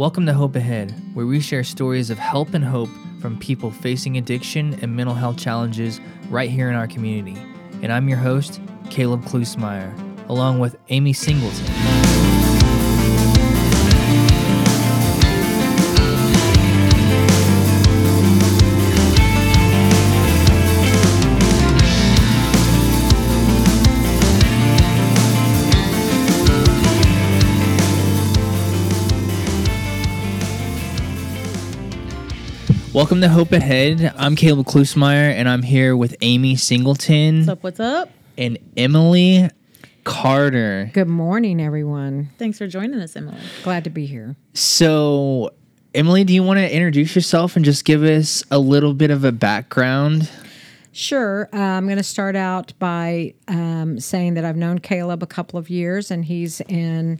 Welcome to Hope Ahead, where we share stories of help and hope from people facing addiction and mental health challenges right here in our community. And I'm your host, Caleb Klusmeyer, along with Amy Singleton. Welcome to Hope Ahead. I'm Caleb Klusmeyer, and I'm here with Amy Singleton What's up? What's up? and Emily Carter. Good morning, everyone. Thanks for joining us, Emily. Glad to be here. So, Emily, do you want to introduce yourself and just give us a little bit of a background? Sure. Uh, I'm going to start out by um, saying that I've known Caleb a couple of years, and he's in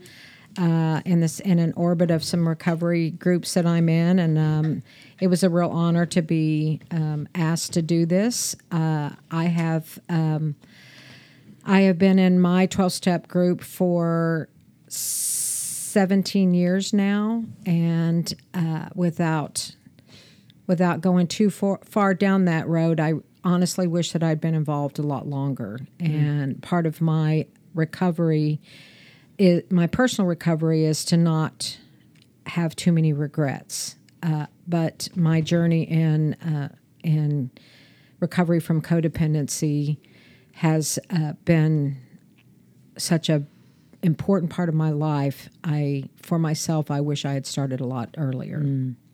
uh, in this in an orbit of some recovery groups that I'm in, and um, it was a real honor to be um, asked to do this. Uh, I have um, I have been in my 12 step group for 17 years now, and uh, without without going too far, far down that road, I honestly wish that I'd been involved a lot longer. And part of my recovery, is, my personal recovery, is to not have too many regrets. Uh, but my journey in uh, in recovery from codependency has uh, been such a important part of my life. I, for myself, I wish I had started a lot earlier.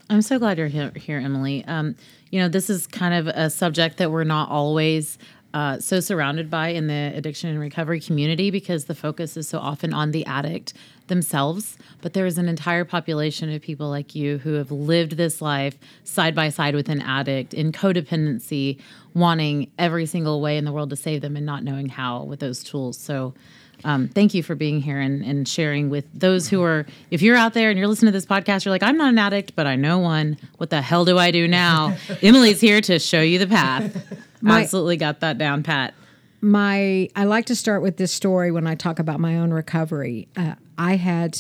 I'm so glad you're here, here Emily. Um, you know, this is kind of a subject that we're not always uh, so surrounded by in the addiction and recovery community because the focus is so often on the addict themselves. But there is an entire population of people like you who have lived this life side by side with an addict in codependency, wanting every single way in the world to save them and not knowing how with those tools. So, um, thank you for being here and, and sharing with those who are, if you're out there and you're listening to this podcast, you're like, I'm not an addict, but I know one. What the hell do I do now? Emily's here to show you the path. My- Absolutely got that down, Pat. my I like to start with this story when I talk about my own recovery. Uh, I had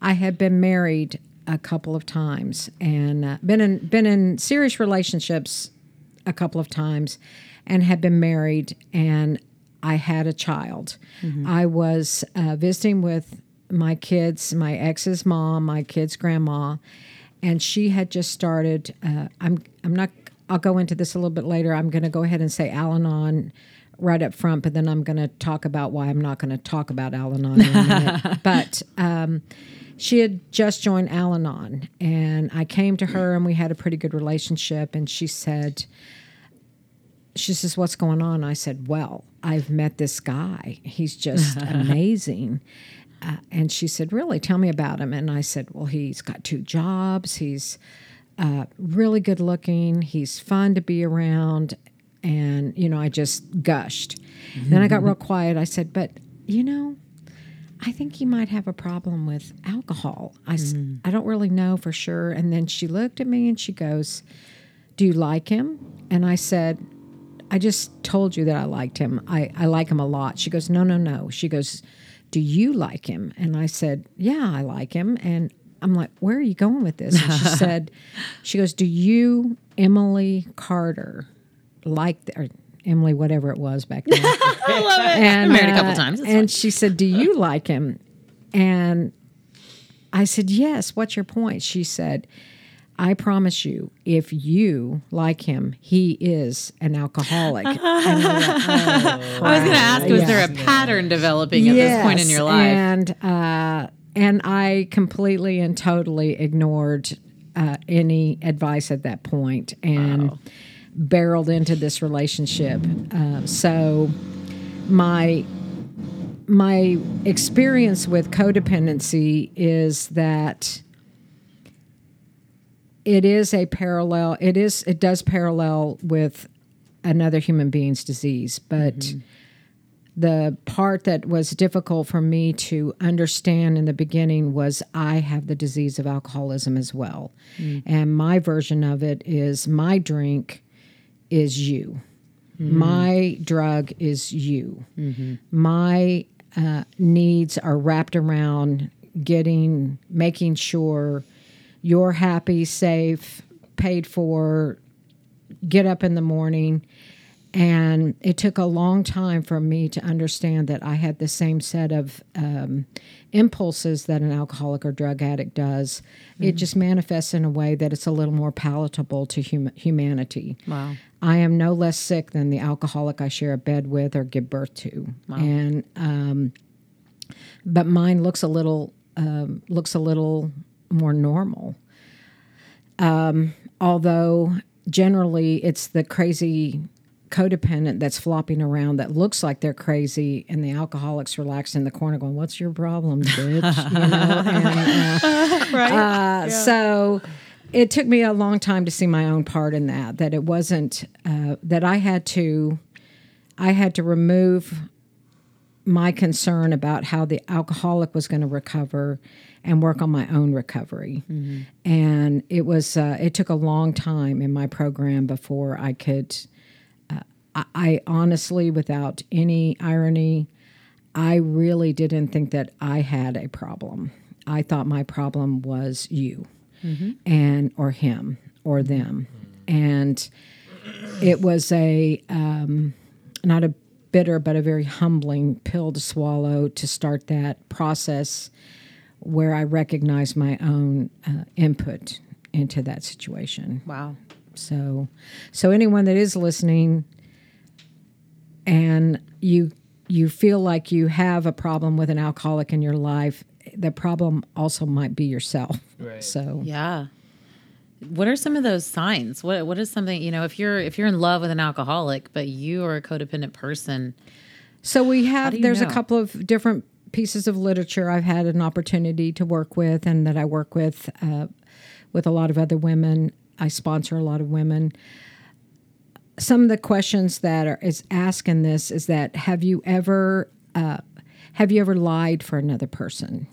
I had been married a couple of times and uh, been in been in serious relationships a couple of times and had been married and I had a child. I was uh, visiting with my kids, my ex's mom, my kids' grandma, and she had just started. Uh, I'm I'm not. I'll go into this a little bit later. I'm going to go ahead and say Al-Anon right up front, but then I'm going to talk about why I'm not going to talk about Al-Anon in a minute. but um, she had just joined Al-Anon, and I came to her, and we had a pretty good relationship. And she said, she says, What's going on? I said, Well, I've met this guy. He's just amazing. Uh, and she said, Really? Tell me about him. And I said, Well, he's got two jobs. He's uh, really good looking. He's fun to be around. And, you know, I just gushed. Then I got real quiet. I said, But, you know, I think he might have a problem with alcohol. I, mm. I don't really know for sure. And then she looked at me and she goes, Do you like him? And I said, I just told you that I liked him. I, I like him a lot. She goes, No, no, no. She goes, Do you like him? And I said, Yeah, I like him. And I'm like, Where are you going with this? And she said, She goes, Do you, Emily Carter, like, th- or Emily, whatever it was back then? I love it. and married a couple uh, times. It's and she said, "Do you like him?" And I said, "Yes." What's your point? She said, "I promise you, if you like him, he is an alcoholic." Like, "Oh, I was going to ask, was Yeah. there a pattern developing at this point in your life? And uh, and I completely and totally ignored uh, any advice at that point and barreled into this relationship. Uh, so my my experience with codependency is that it is a parallel it is it does parallel with another human being's disease but mm-hmm. the part that was difficult for me to understand in the beginning was I have the disease of alcoholism as well. Mm. And my version of it is my drink is you. Mm. My drug is you. Mm-hmm. My uh, needs are wrapped around getting, making sure you're happy, safe, paid for, get up in the morning. And it took a long time for me to understand that I had the same set of um, impulses that an alcoholic or drug addict does. It just manifests in a way that it's a little more palatable to hum- humanity. Wow. I am no less sick than the alcoholic I share a bed with or give birth to. And um, but mine looks a little um, looks a little more normal. Um, although generally it's the crazy codependent that's flopping around that looks like they're crazy, and the alcoholic's relaxed in the corner going, "What's your problem, bitch?" You know. And, uh, Right. uh, So it took me a long time to see my own part in that. That it wasn't uh, that I had to, I had to remove my concern about how the alcoholic was going to recover and work on my own recovery. And it was uh, it took a long time in my program before I could. Uh, I, I honestly, without any irony, I really didn't think that I had a problem. I thought my problem was you and or him or them. And it was a um, not a bitter but a very humbling pill to swallow to start that process where I recognize my own uh, input into that situation. wow. So, so anyone that is listening, and you you feel like you have a problem with an alcoholic in your life, the problem also might be yourself. Right. So, Yeah. What are some of those signs? What what is something, you know, if you're if you're in love with an alcoholic but you are a codependent person, so we have. There's know? a couple of different pieces of literature I've had an opportunity to work with, and that I work with uh, with a lot of other women. I sponsor a lot of women. Some of the questions that are is asked in this is that have you ever uh, have you ever lied for another person?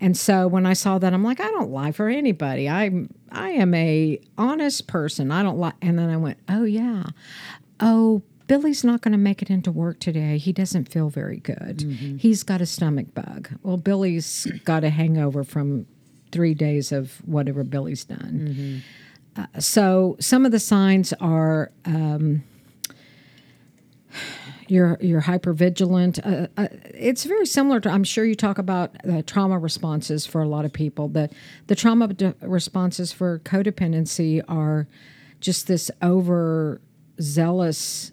And so when I saw that, I'm like, I don't lie for anybody. I'm I am a honest person. I don't lie. And then I went, oh yeah, oh Billy's not going to make it into work today. He doesn't feel very good. He's got a stomach bug. Well, Billy's got a hangover from three days of whatever Billy's done. Uh, so some of the signs are. Um, you're you're hyper vigilant. Uh, uh, it's very similar to. I'm sure you talk about uh, trauma responses for a lot of people. The the trauma d- responses for codependency are just this over zealous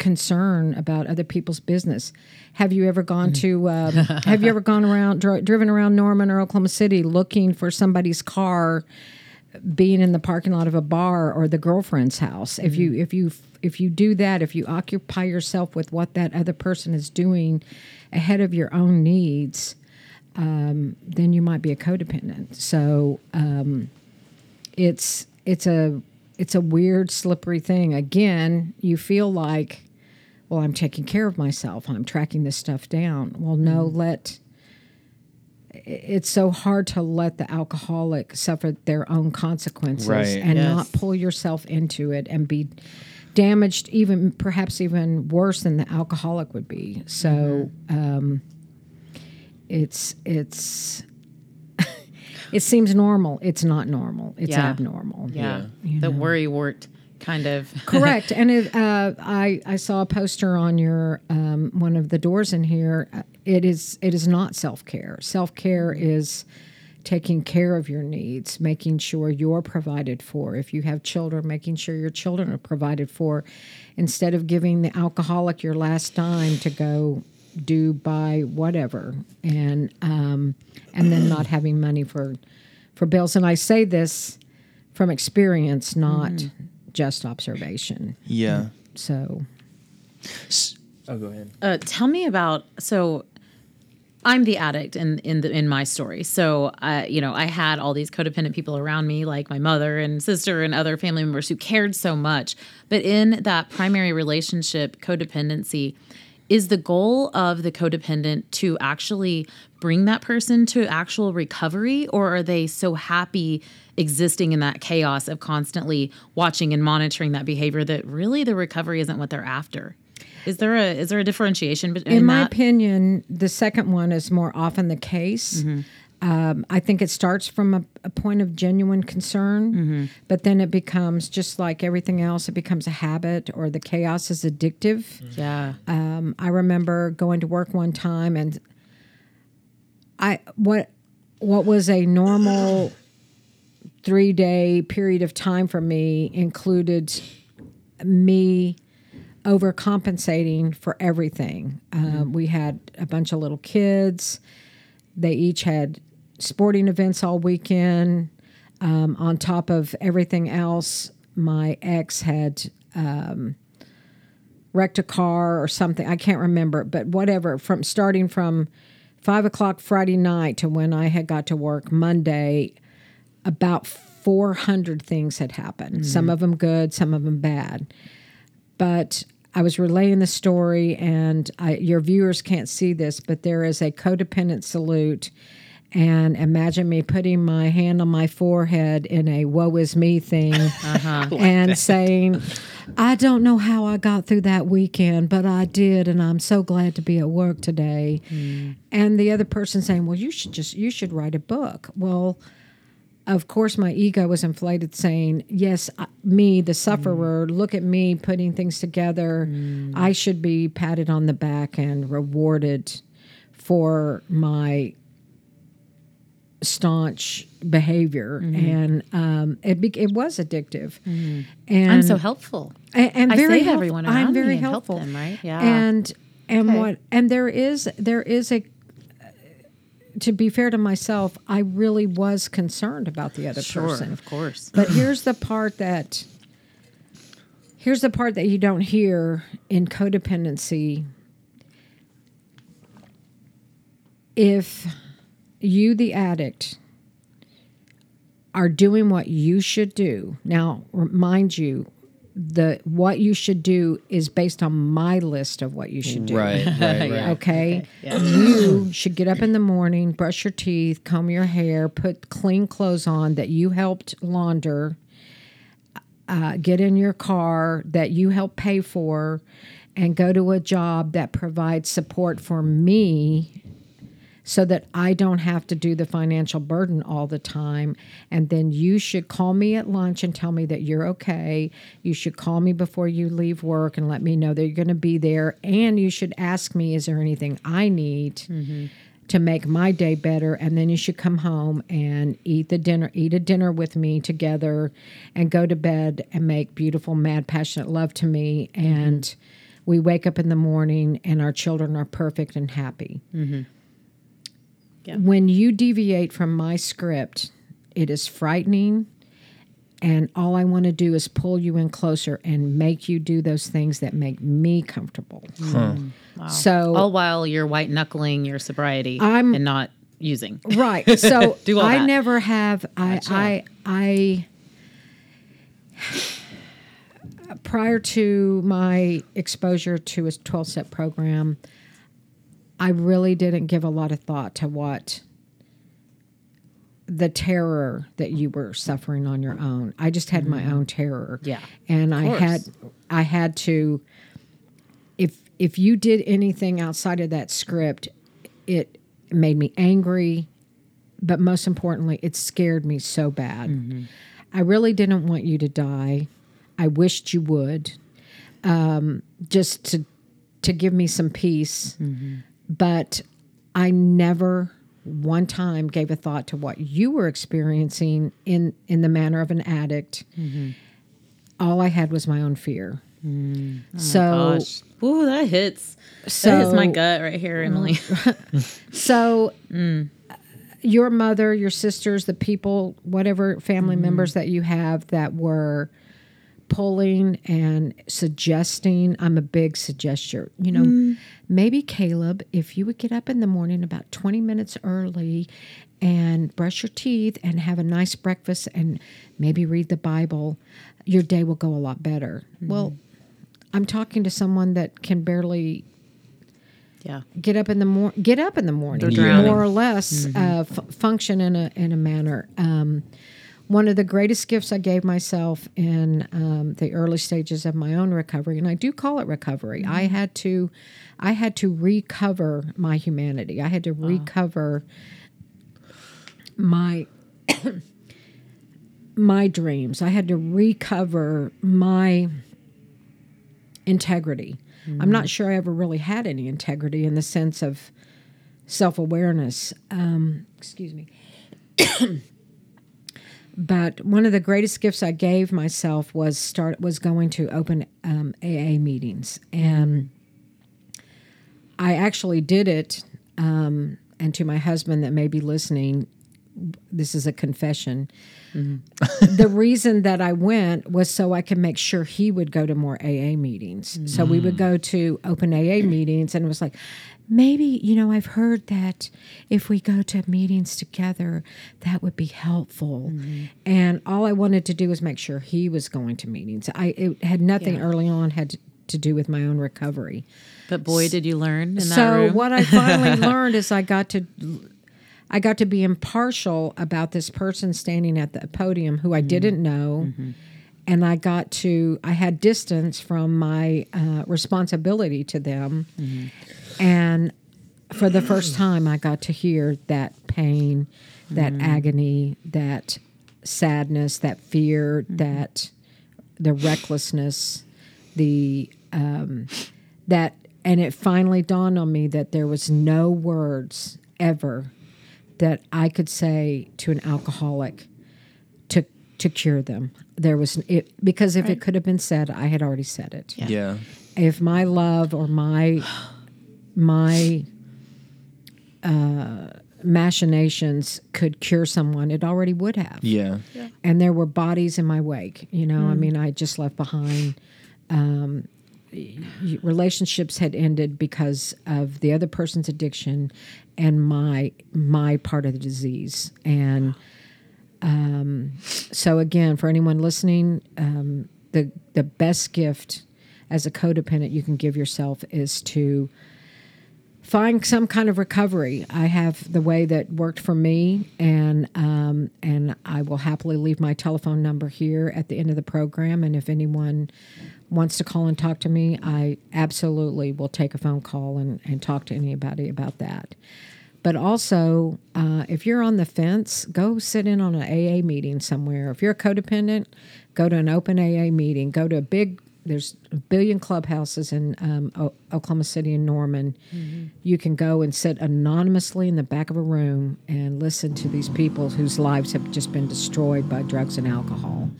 concern about other people's business. Have you ever gone to? Um, have you ever gone around dri- driven around Norman or Oklahoma City looking for somebody's car? being in the parking lot of a bar or the girlfriend's house if you if you if you do that if you occupy yourself with what that other person is doing ahead of your own needs um, then you might be a codependent so um, it's it's a it's a weird slippery thing again you feel like well i'm taking care of myself i'm tracking this stuff down. Well no let it's so hard to let the alcoholic suffer their own consequences Right. and Yes. not pull yourself into it and be damaged even perhaps even worse than the alcoholic would be. So um, it's it's it seems normal. It's not normal. It's Yeah. abnormal. Yeah, you the know. worry wart kind of Correct. and it, uh, I I saw a poster on your um, one of the doors in here. Uh, It is it is not self care. Self care is taking care of your needs, making sure you're provided for. If you have children, making sure your children are provided for, instead of giving the alcoholic your last dime to go do buy whatever, and um, and then not having money for for bills. And I say this from experience, not just observation. Yeah. So Oh, go ahead. Uh, tell me about so. I'm the addict in in the in my story. So, uh, you know, I had all these codependent people around me, like my mother and sister and other family members who cared so much. But in that primary relationship, codependency is the goal of the codependent to actually bring that person to actual recovery, or are they so happy existing in that chaos of constantly watching and monitoring that behavior that really the recovery isn't what they're after? Is there a is there a differentiation between in my that? opinion, the second one is more often the case. Mm-hmm. Um, I think it starts from a, a point of genuine concern, Mm-hmm. but then it becomes just like everything else. It becomes a habit, or the chaos is addictive. yeah. Um, I remember going to work one time, and I what what was a normal three day period of time for me included me overcompensating for everything. Um, we had a bunch of little kids. They each had sporting events all weekend. Um, on top of everything else, my ex had um, wrecked a car or something. I can't remember, but whatever. From starting from five o'clock Friday night to when I had got to work Monday, about 400 things had happened. Some of them good, some of them bad. But I was relaying the story, and I, your viewers can't see this, but there is a codependent salute. And imagine me putting my hand on my forehead in a woe is me thing uh-huh. and saying, I don't know how I got through that weekend, but I did, and I'm so glad to be at work today. Mm. And the other person saying, Well, you should just, you should write a book. Well, of course, my ego was inflated, saying, Yes, I- me, the sufferer, mm. look at me putting things together. Mm. I should be patted on the back and rewarded for my staunch behavior. And um, it, be- it was addictive. And I'm so helpful. and, and I very help- everyone I'm very and help helpful. them, right? Yeah. And and Okay. what and there is there is a to be fair to myself, I really was concerned about the other Sure, person. of course. But here's the part that here's the part that you don't hear in codependency. If you, the addict, are doing what you should do, now remind you, the what you should do is based on my list of what you should do. Right, right, right. Okay. You should get up in the morning, brush your teeth, comb your hair, put clean clothes on that you helped launder, uh, get in your car that you helped pay for, and go to a job that provides support for me so that I don't have to do the financial burden all the time. And then you should call me at lunch and tell me that you're okay. You should call me before you leave work and let me know that you're going to be there. And you should ask me, is there anything I need? Mm-hmm. To make my day better, and then you should come home and eat the dinner, eat a dinner with me together, and go to bed and make beautiful, mad, passionate love to me. Mm-hmm. And we wake up in the morning, and our children are perfect and happy mm-hmm. When you deviate from my script, it is frightening. And all I want to do is pull you in closer and make you do those things that make me comfortable. Hmm. So, All while you're white knuckling your sobriety I'm- and not using. right. So Do all I that. never have. I, I, I, prior to my exposure to a 12 step program, I really didn't give a lot of thought to what the terror that you were suffering on your own. I just had my own terror. Mm-hmm. Yeah, And I had I had to if if you did anything outside of that script, it made me angry, but most importantly, it scared me so bad. I really didn't want you to die. I wished you would, um, just to to give me some peace. But I never one time gave a thought to what you were experiencing in in the manner of an addict. Mm-hmm. All I had was my own fear. Mm. Oh so Gosh. Ooh, that hits. so that hits my gut right here, mm. Emily. So, mm. your mother, your sisters, the people, whatever family mm-hmm. members that you have that were pulling and suggesting, I'm a big suggester. You know, maybe Caleb, if you would get up in the morning about 20 minutes early and brush your teeth and have a nice breakfast and maybe read the Bible, your day will go a lot better. Well, I'm talking to someone that can barely yeah. get up in the mor- get up in the morning, more or less uh, f- function in a in a manner. Um, one of the greatest gifts I gave myself in um, the early stages of my own recovery, and I do call it recovery. I had to, I had to recover my humanity. I had to recover my my dreams. I had to recover my integrity. I'm not sure I ever really had any integrity in the sense of self awareness. Um, excuse me. but one of the greatest gifts I gave myself was start was going to open um, AA meetings, and I actually did it. Um, and to my husband that may be listening, this is a confession. the reason that I went was so I could make sure he would go to more AA meetings. So we would go to open AA meetings, and it was like, maybe, you know, I've heard that if we go to meetings together, that would be helpful. Mm-hmm. And all I wanted to do was make sure he was going to meetings. I it had nothing Yeah. early on had to, to do with my own recovery. But boy, did you learn in that So room. what I finally learned is I got to I got to be impartial about this person standing at the podium who I mm-hmm. didn't know. Mm-hmm. And I got to, I had distance from my uh, responsibility to them. And for the first time, I got to hear that pain, that agony, that sadness, that fear, that the recklessness, the um, that, and it finally dawned on me that there was no words ever that I could say to an alcoholic to to cure them. There was it because if it could have been said, I had already said it. Yeah. If my love or my my uh, machinations could cure someone, it already would have Yeah. and there were bodies in my wake. You know, I mean, I just left behind. Um, y- y- relationships had ended because of the other person's addiction and my my part of the disease. And um, so, again, for anyone listening, um, the the best gift as a codependent you can give yourself is to find some kind of recovery. I have the way that worked for me, and um, and I will happily leave my telephone number here at the end of the program. And if anyone wants to call and talk to me, I absolutely will take a phone call and, and talk to anybody about that. But also, uh, if you're on the fence, go sit in on an AA meeting somewhere. If you're a codependent, go to an open AA meeting. Go to a big, there's a billion clubhouses in um, o- Oklahoma City and Norman. You can go and sit anonymously in the back of a room and listen to these people whose lives have just been destroyed by drugs and alcohol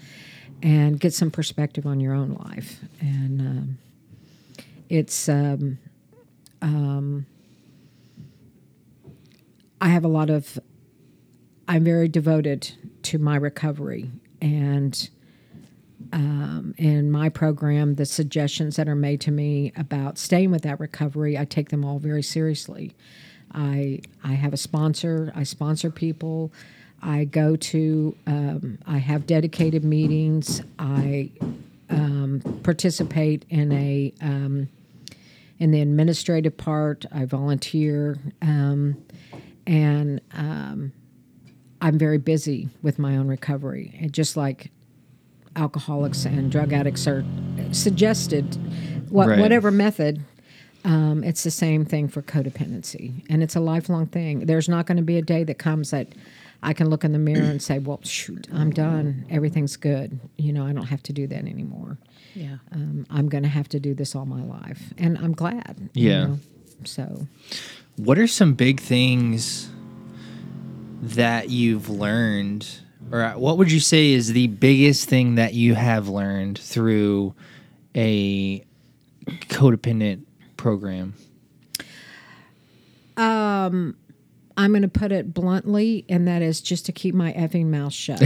and get some perspective on your own life. And um, it's, um, I have a lot of, I'm very devoted to my recovery. And um, in my program, the suggestions that are made to me about staying with that recovery, I take them all very seriously. I, I have a sponsor, I sponsor people. I go to, um, I have dedicated meetings. I um, participate in a, um, in the administrative part. I volunteer, um, and um, I'm very busy with my own recovery. And just like alcoholics and drug addicts are suggested, what, Right. whatever method, um, it's the same thing for codependency, and it's a lifelong thing. There's not going to be a day that comes that I can look in the mirror and say, "Well, shoot, I'm done. Everything's good. You know, I don't have to do that anymore." yeah. um, I'm going to have to do this all my life, and I'm glad. you Yeah. know. So What are some big things that you've learned, or what would you say is the biggest thing that you have learned through a codependent program? Um, I'm going to put it bluntly, and that is just to keep my effing mouth shut.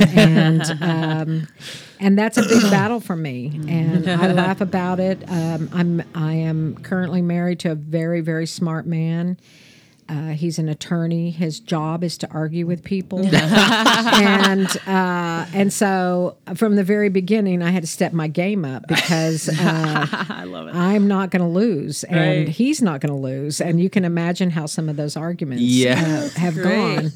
and um, and that's a big battle for me. And I laugh about it. Um, I'm I am currently married to a very very smart man. Uh, he's an attorney. His job is to argue with people, and uh, and so from the very beginning, I had to step my game up because uh, I love it. I'm not going to lose, and Right. he's not going to lose, and you can imagine how some of those arguments Yeah. uh, have Great. gone.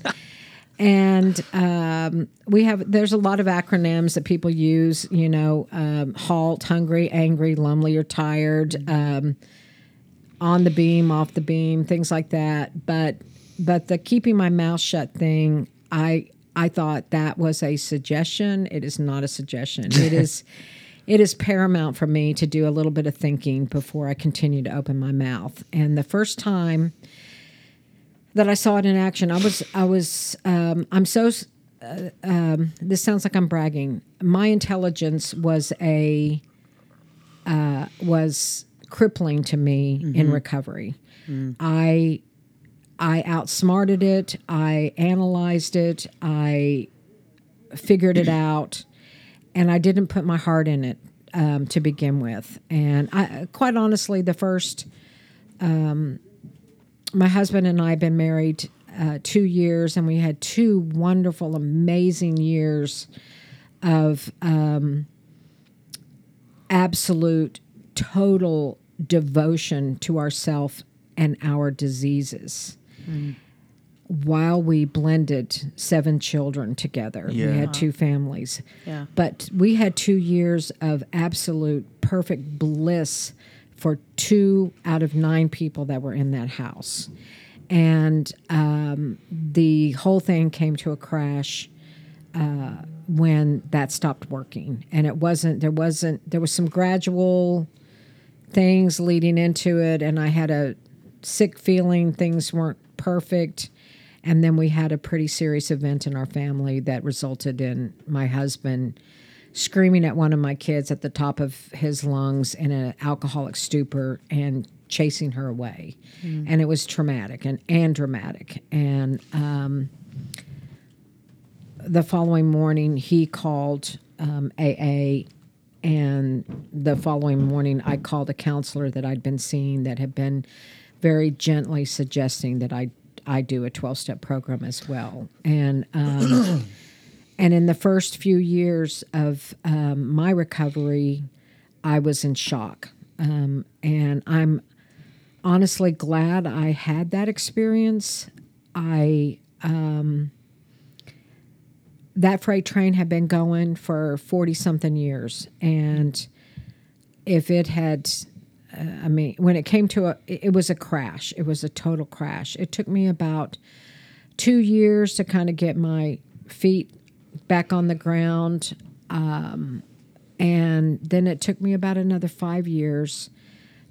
and um, we have there's a lot of acronyms that people use. You know, um, halt, hungry, angry, lonely, or tired. Um, on the beam, off the beam, things like that. But but the keeping my mouth shut thing, I I thought that was a suggestion. It is not a suggestion. It is it is paramount for me to do a little bit of thinking before I continue to open my mouth. And the first time that I saw it in action, I was I was um, I'm so. Uh, um, this sounds like I'm bragging. My intelligence was a uh, was crippling to me mm-hmm. in recovery. Mm. I I outsmarted it. I analyzed it. I figured it out, and I didn't put my heart in it um, to begin with. And I, quite honestly, the first, um, my husband and I have been married uh, two years, and we had two wonderful, amazing years of um, absolute, total devotion to ourself and our diseases. Mm. While we blended seven children together, yeah. we had two families. Yeah. But we had two years of absolute perfect bliss for two out of nine people that were in that house. And um, the whole thing came to a crash uh, when that stopped working. And it wasn't, there wasn't, there was some gradual things leading into it. And I had a sick feeling things weren't perfect. And then we had a pretty serious event in our family that resulted in my husband screaming at one of my kids at the top of his lungs in an alcoholic stupor and chasing her away. Mm. And it was traumatic and, and dramatic. And um, the following morning, he called um, AA. And the following morning, I called a counselor that I'd been seeing that had been very gently suggesting that I I do a twelve step program as well, and um, and in the first few years of um, my recovery, I was in shock, um, and I'm honestly glad I had that experience. I um, that freight train had been going for 40 something years and if it had uh, I mean, when it came to a, it was a crash. It was a total crash. It took me about two years to kind of get my feet back on the ground. Um, and then it took me about another five years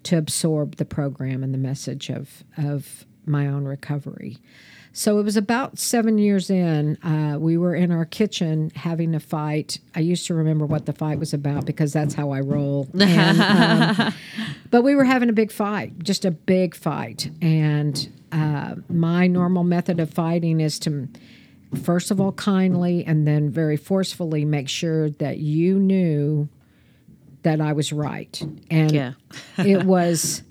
to absorb the program and the message of, of my own recovery. So it was about seven years in. Uh, we were in our kitchen having a fight. I used to remember what the fight was about because that's how I roll. And, um, but we were having a big fight, just a big fight. And uh, my normal method of fighting is to, first of all, kindly and then very forcefully make sure that you knew that I was right. And yeah. it was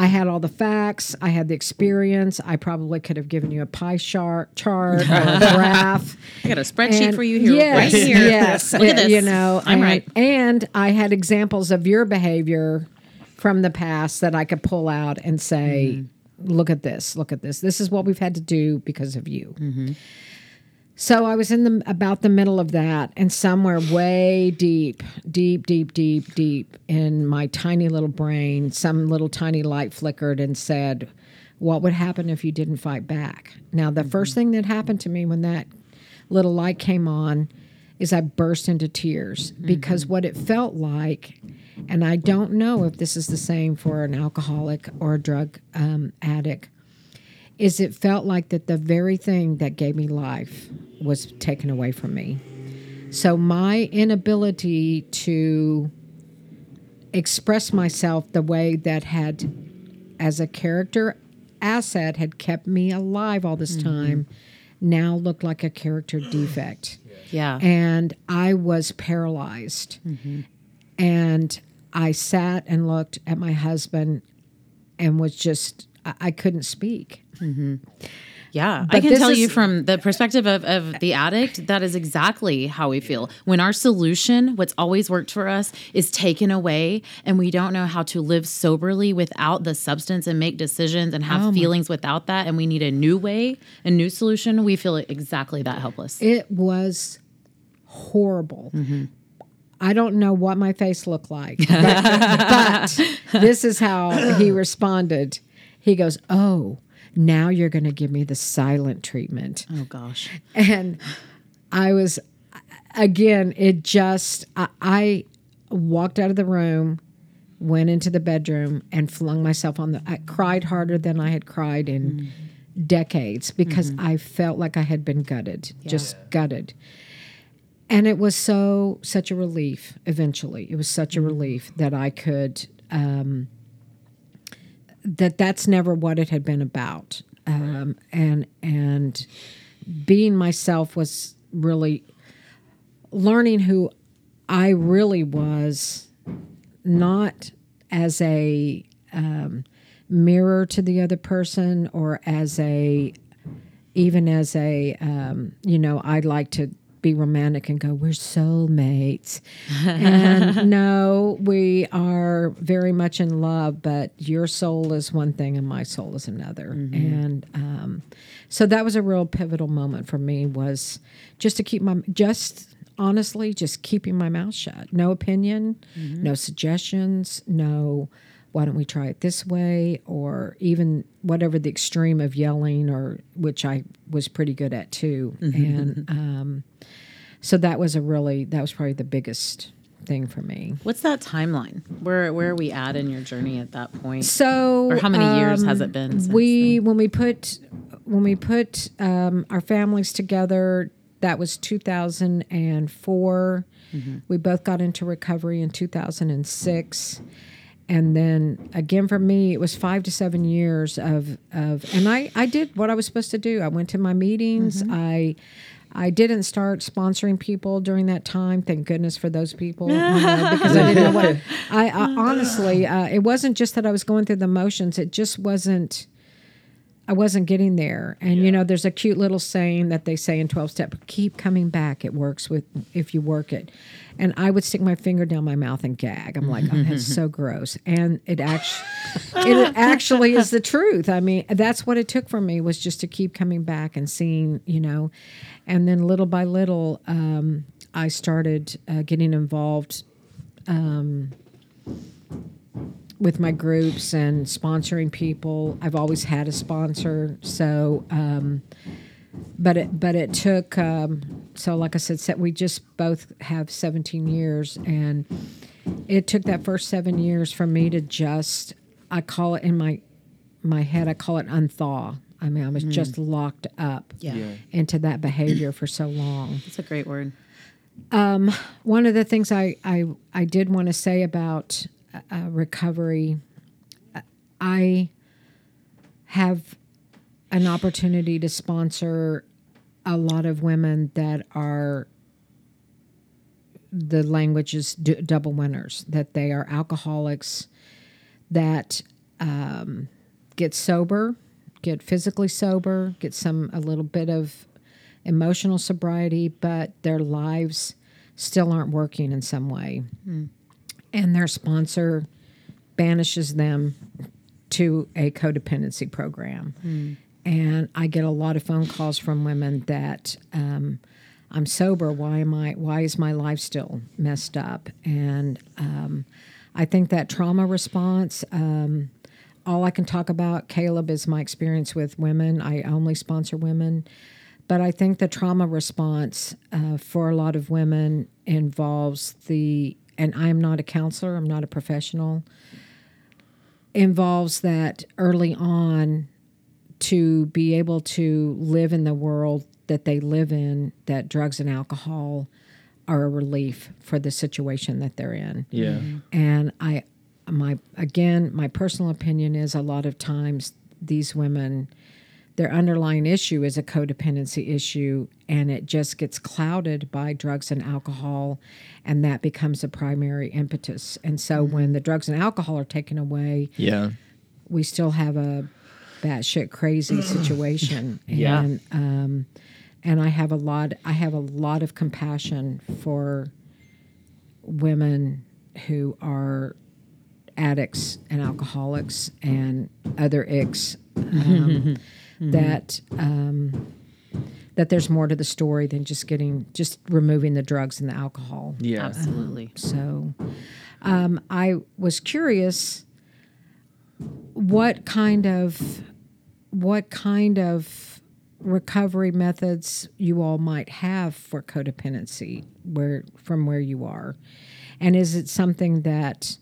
I had all the facts. I had the experience. I probably could have given you a pie chart, chart or a graph. I got a spreadsheet and for you here, yes, right here. Yes, look at this. You know, I'm and, right. And I had examples of your behavior from the past that I could pull out and say, mm-hmm. "Look at this. Look at this. This is what we've had to do because of you." Mm-hmm. So I was in the about the middle of that, and somewhere way deep, deep, deep, deep, deep in my tiny little brain, some little tiny light flickered and said, "What would happen if you didn't fight back?" Now, the mm-hmm. first thing that happened to me when that little light came on is I burst into tears mm-hmm. because what it felt like, and I don't know if this is the same for an alcoholic or a drug um, addict is it felt like that the very thing that gave me life was taken away from me. So my inability to express myself the way that had as a character asset had kept me alive all this mm-hmm. time now looked like a character defect. Yeah. And I was paralyzed. Mm-hmm. And I sat and looked at my husband and was just I, I couldn't speak. Mm-hmm. Yeah, I can tell you from the perspective of, of the addict, that is exactly how we feel. When our solution, what's always worked for us, is taken away and we don't know how to live soberly without the substance and make decisions and Oh have feelings without that, and we need a new way, a new solution, we feel exactly that helpless. It was horrible. Mm-hmm. I don't know what my face looked like, but, but this is how he responded. He goes, "Oh, now you're going to give me the silent treatment." oh, gosh. and I was again. It just I, I walked out of the room, went into the bedroom, and flung myself on the. I cried harder than I had cried in mm. decades because mm-hmm. I felt like I had been gutted, just gutted. And it was so such a relief. Eventually, it was such a mm. relief that I could. Um, that that's never what it had been about, um, and and being myself was really learning who I really was, not as a um, mirror to the other person or as a even as a um, you know I'd like to be romantic and go we're soulmates. And no we are very much in love but your soul is one thing and my soul is another. And um, so that was a real pivotal moment for me was just to keep my just honestly just keeping my mouth shut. No opinion no suggestions no why don't we try it this way or even whatever the extreme of yelling or which i was pretty good at too and um, so that was a really that was probably the biggest thing for me What's that timeline? Where where are we at in your journey at that point? so Or how many years um, has it been? Since we when we put when we put um, our families together that was 2004 Mm-hmm. we both got into recovery in 2006 and then again for me it was five to seven years of of and i i did what i was supposed to do i went to my meetings Mm-hmm. i I didn't start sponsoring people during that time. Thank goodness for those people, you know, because I didn't know what. I, I honestly, uh, it wasn't just that I was going through the motions. It just wasn't. I wasn't getting there. And you know, there's a cute little saying that they say in 12 step, keep coming back. It works with if you work it. And I would stick my finger down my mouth and gag. I'm like, oh, that's so gross. And it actually it actually is the truth. I mean, that's what it took for me was just to keep coming back and seeing, you know, and then little by little, um, I started uh, getting involved with my groups and sponsoring people. I've always had a sponsor, so um, but it but it took um, so like I said, se- we just both have 17 years, and it took that first seven years for me to just I call it in my my head I call it unthaw. I mean, I was just locked up Yeah. Yeah. into that behavior for so long That's a great word. one of the things I I, I did want to say about uh, recovery, uh, I have an opportunity to sponsor a lot of women that are the language is d- double winners that they are alcoholics that um, get sober get physically sober get some a little bit of emotional sobriety but their lives still aren't working in some way. And their sponsor banishes them to a codependency program and i get a lot of phone calls from women that um, i'm sober. Why am i why is my life still messed up? And um, i think that trauma response um, all i can talk about caleb is my experience with women. I only sponsor women. But I think the trauma response uh, for a lot of women involves the, and I'm not a counselor, I'm not a professional, involves that early on to be able to live in the world that they live in, that drugs and alcohol are a relief for the situation that they're in. Yeah. Mm-hmm. And I, my again, my personal opinion is a lot of times these women, their underlying issue is a codependency issue, and it just gets clouded by drugs and alcohol, and that becomes a primary impetus. And so mm-hmm. when the drugs and alcohol are taken away, Yeah. we still have a batshit crazy situation. Yeah. And um, and I have a lot. I have a lot of compassion for women who are addicts and alcoholics and other icks. Um, That um, that there's more to the story than just getting just removing the drugs and the alcohol. Yeah. Absolutely. So um, I was curious what kind of what kind of recovery methods you all might have for codependency where from where you are. And is it something that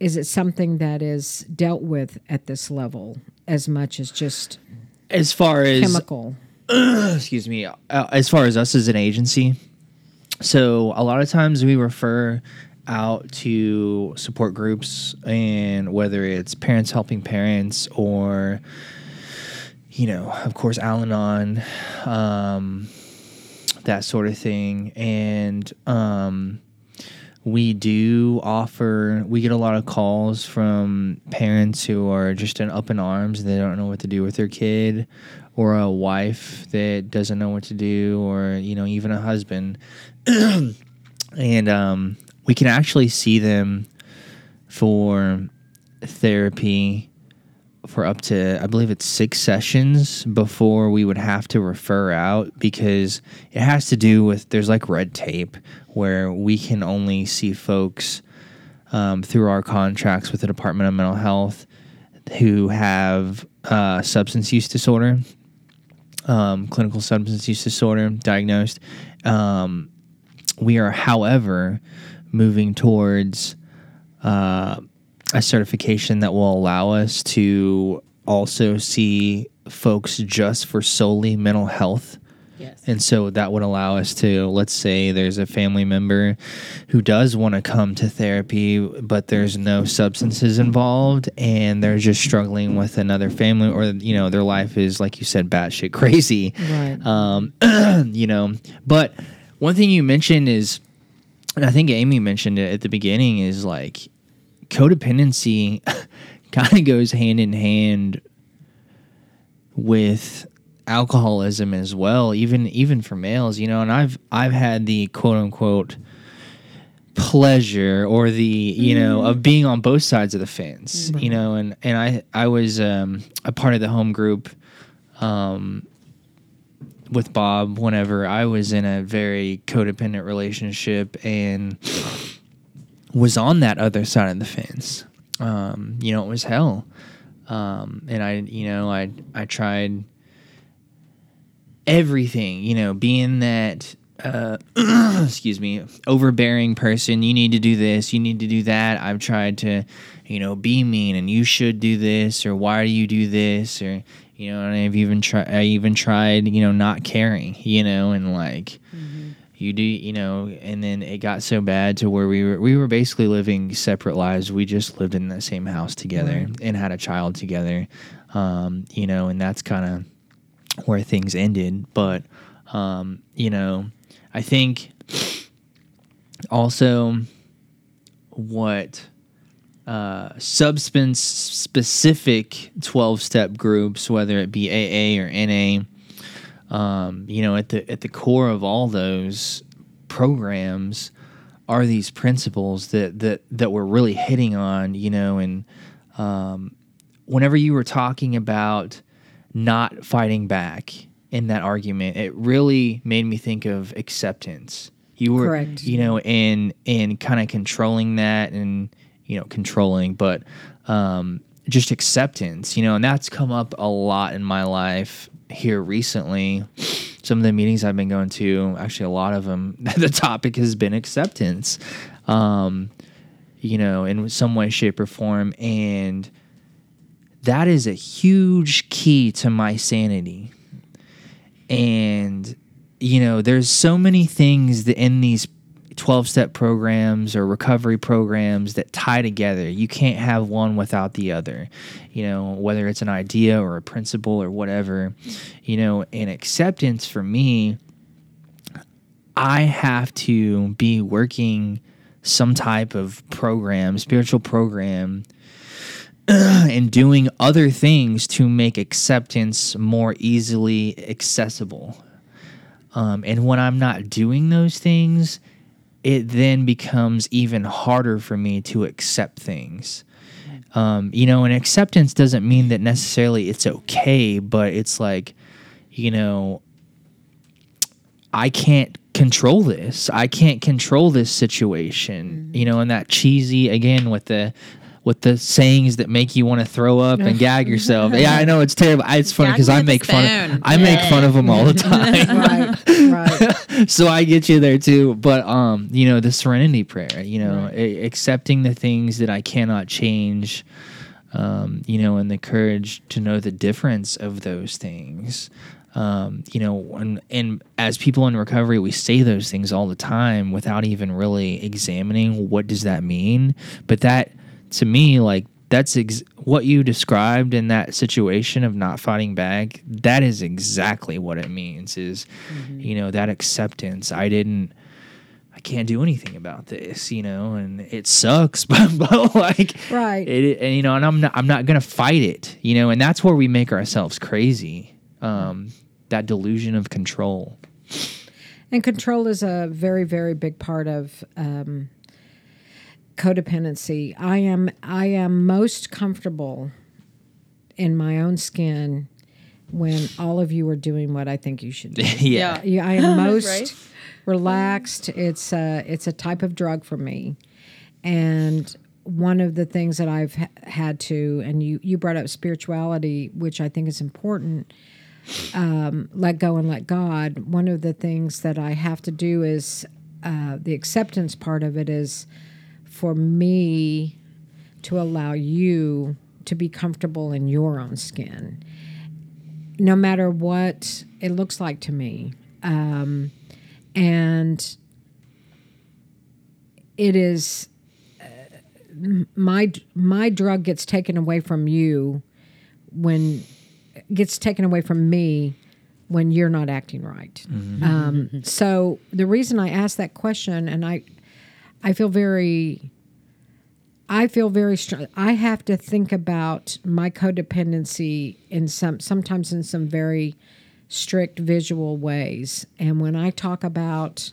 is it something that is dealt with at this level as much as just As far as chemical? excuse me, uh, as far as us as an agency, so a lot of times we refer out to support groups, and whether it's parents helping parents or, you know, of course, Al Anon, um, that sort of thing. And um, we do offer, we get a lot of calls from parents who are just in up in arms. And they don't know what to do with their kid, or a wife that doesn't know what to do, or, you know, even a husband. and um, we can actually see them for therapy for up to I believe it's six sessions before we would have to refer out because it has to do with there's like red tape where we can only see folks um, through our contracts with the Department of Mental Health who have uh, substance use disorder, um, clinical substance use disorder diagnosed. Um, we are, however, moving towards uh, a certification that will allow us to also see folks just for solely mental health. Yes. And so that would allow us to, let's say there's a family member who does want to come to therapy, but there's no substances involved and they're just struggling with another family or, you know, their life is, like you said, batshit crazy. Right. Um, you know, but one thing you mentioned is, and I think Amy mentioned it at the beginning, is like codependency kind of goes hand in hand with alcoholism as well even even for males you know? And i've i've had the quote unquote pleasure or the you know of being on both sides of the fence you know? And and i i was um a part of the home group um with bob whenever i was in a very codependent relationship and was on that other side of the fence um you know it was hell um and i you know i i tried everything, you know, being that uh, excuse me, overbearing person, you need to do this, you need to do that. I've tried to, you know, be mean and you should do this or why do you do this or you know, and I've even tried I even tried, you know, not caring, you know, and like you do, you know, and then it got so bad to where we were we were basically living separate lives. We just lived in the same house together and had a child together. Um, you know, and that's kind of where things ended. But um, you know, I think also what uh, substance specific 12 step groups, whether it be AA or NA, um, you know, at the at the core of all those programs are these principles that that that we're really hitting on, you know, and um, whenever you were talking about not fighting back in that argument, it really made me think of acceptance. You were, Correct. you know, and and kind of controlling that, and you know, controlling, but um, just acceptance, you know, and that's come up a lot in my life here recently. Some of the meetings I've been going to, actually, a lot of them, the topic has been acceptance, um, you know, in some way, shape, or form, and that is a huge key to my sanity. And, you know, there's so many things that in these 12 step programs or recovery programs that tie together. You can't have one without the other, you know, whether it's an idea or a principle or whatever, you know, and acceptance for me, I have to be working some type of program, spiritual program and doing other things to make acceptance more easily accessible. Um, and when I'm not doing those things, it then becomes even harder for me to accept things. Um, you know, and acceptance doesn't mean that necessarily it's okay, but it's like, you know, I can't control this. I can't control this situation. You know, and that cheesy again with the with the sayings that make you want to throw up and gag yourself. Yeah, I know it's terrible. I- It's funny because I make fun. Of, spoon. I make fun of them all the time. right, right. so I get you there too. But um, you know, the serenity prayer, you know, a- accepting the things that I cannot change, um, you know, and the courage to know the difference of those things. Um, you know, and, and as people in recovery, we say those things all the time without even really examining what does that mean. But that, to me, like that's ex- what you described in that situation of not fighting back. That is exactly what it means. Is you know that acceptance. I didn't. I can't do anything about this, you know, and it sucks, but, but like, Right. It, and you know, and I'm not, I'm not gonna fight it, you know, and that's where we make ourselves crazy. Um, that delusion of control. And control is a very, very big part of um, codependency. I am, I am most comfortable in my own skin when all of you are doing what I think you should do. yeah. Yeah, I am most Right. relaxed. It's a it's a type of drug for me, and one of the things that I've ha- had to, and you you brought up spirituality, which I think is important. Um, let go and let God. One of the things that I have to do is uh, the acceptance part of it is for me to allow you to be comfortable in your own skin no matter what it looks like to me. Um, and it is uh, my my drug gets taken away from you when gets taken away from me when you're not acting right. Um, so the reason I asked that question, and I I feel very I feel very strong. I have to think about my codependency in some sometimes in some very strict visual ways. And when I talk about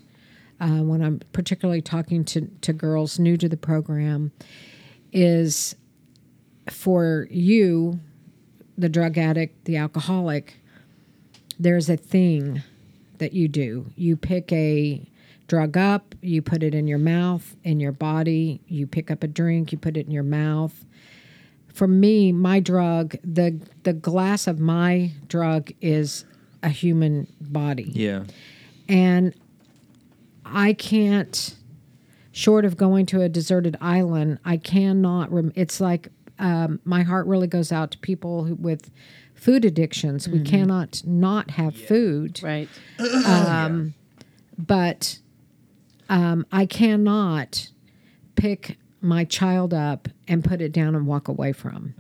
uh, when I'm particularly talking to to girls new to the program, is for you, the drug addict, the alcoholic. There's a thing that you do. You pick a drug up, you put it in your mouth, in your body, you pick up a drink, you put it in your mouth. For me, my drug, the the glass of my drug is a human body. Yeah. And I can't short of going to a deserted island, I cannot rem- it's like um, my heart really goes out to people who, with food addictions. We cannot not have food Right. but um, I cannot pick my child up and put it down and walk away from.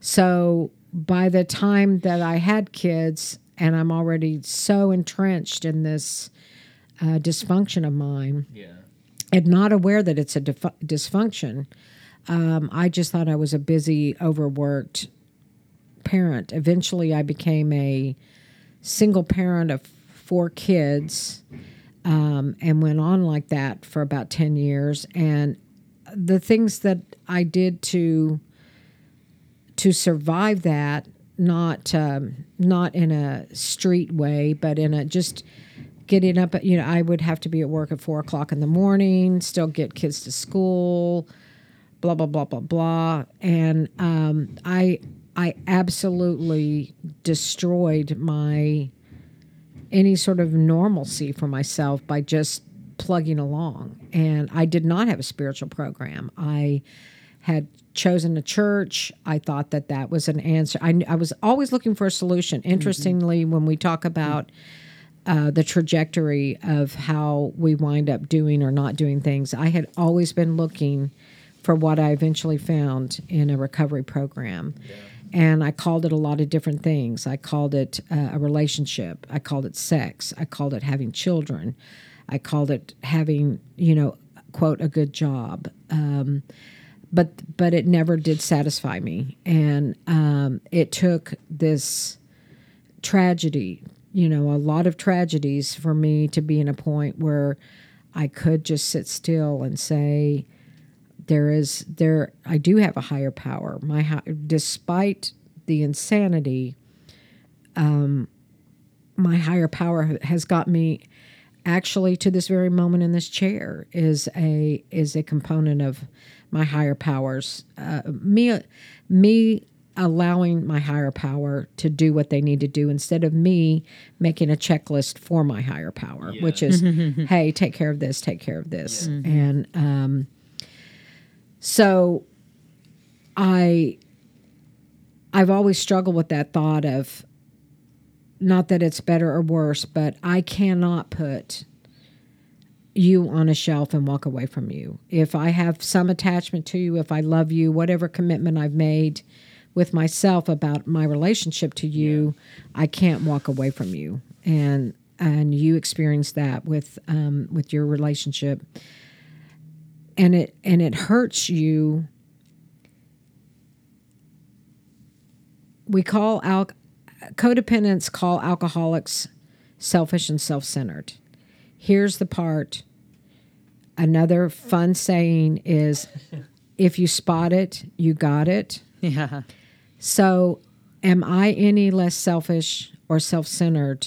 So by the time that I had kids, and I'm already so entrenched in this uh, dysfunction of mine, Yeah. and not aware that it's a dif- dysfunction. Um, I just thought I was a busy, overworked parent. Eventually, I became a single parent of four kids um, and went on like that for about 10 years. And the things that I did to to survive that, not um, not in a street way, but in a just getting up. You know, I would have to be at work at four o'clock in the morning, still get kids to school, blah blah blah blah blah, and um, I I absolutely destroyed my any sort of normalcy for myself by just plugging along. And I did not have a spiritual program. I had chosen a church. I thought that that was an answer. I, I was always looking for a solution. Interestingly, when we talk about uh, the trajectory of how we wind up doing or not doing things, I had always been looking for what I eventually found in a recovery program. And I called it a lot of different things. I called it uh, a relationship. I called it sex. I called it having children. I called it having, you know, quote, a good job. Um, but but it never did satisfy me, and um, it took this tragedy, you know, a lot of tragedies for me to be in a point where I could just sit still and say, there is there I do have a higher power. My despite the insanity, um, my higher power has got me actually to this very moment in this chair is a is a component of my higher powers. Uh, me me allowing my higher power to do what they need to do instead of me making a checklist for my higher power, which is, hey, take care of this, take care of this, and um, so I I've always struggled with that thought of not that it's better or worse, but I cannot put you on a shelf and walk away from you. If I have some attachment to you, if I love you, whatever commitment I've made with myself about my relationship to you, I can't walk away from you. And and you experienced that with um, with your relationship, and it and it hurts you. We call al- codependents call alcoholics selfish and self-centered. Here's the part. Another fun saying is if you spot it, you got it. Yeah. So, am I any less selfish or self centered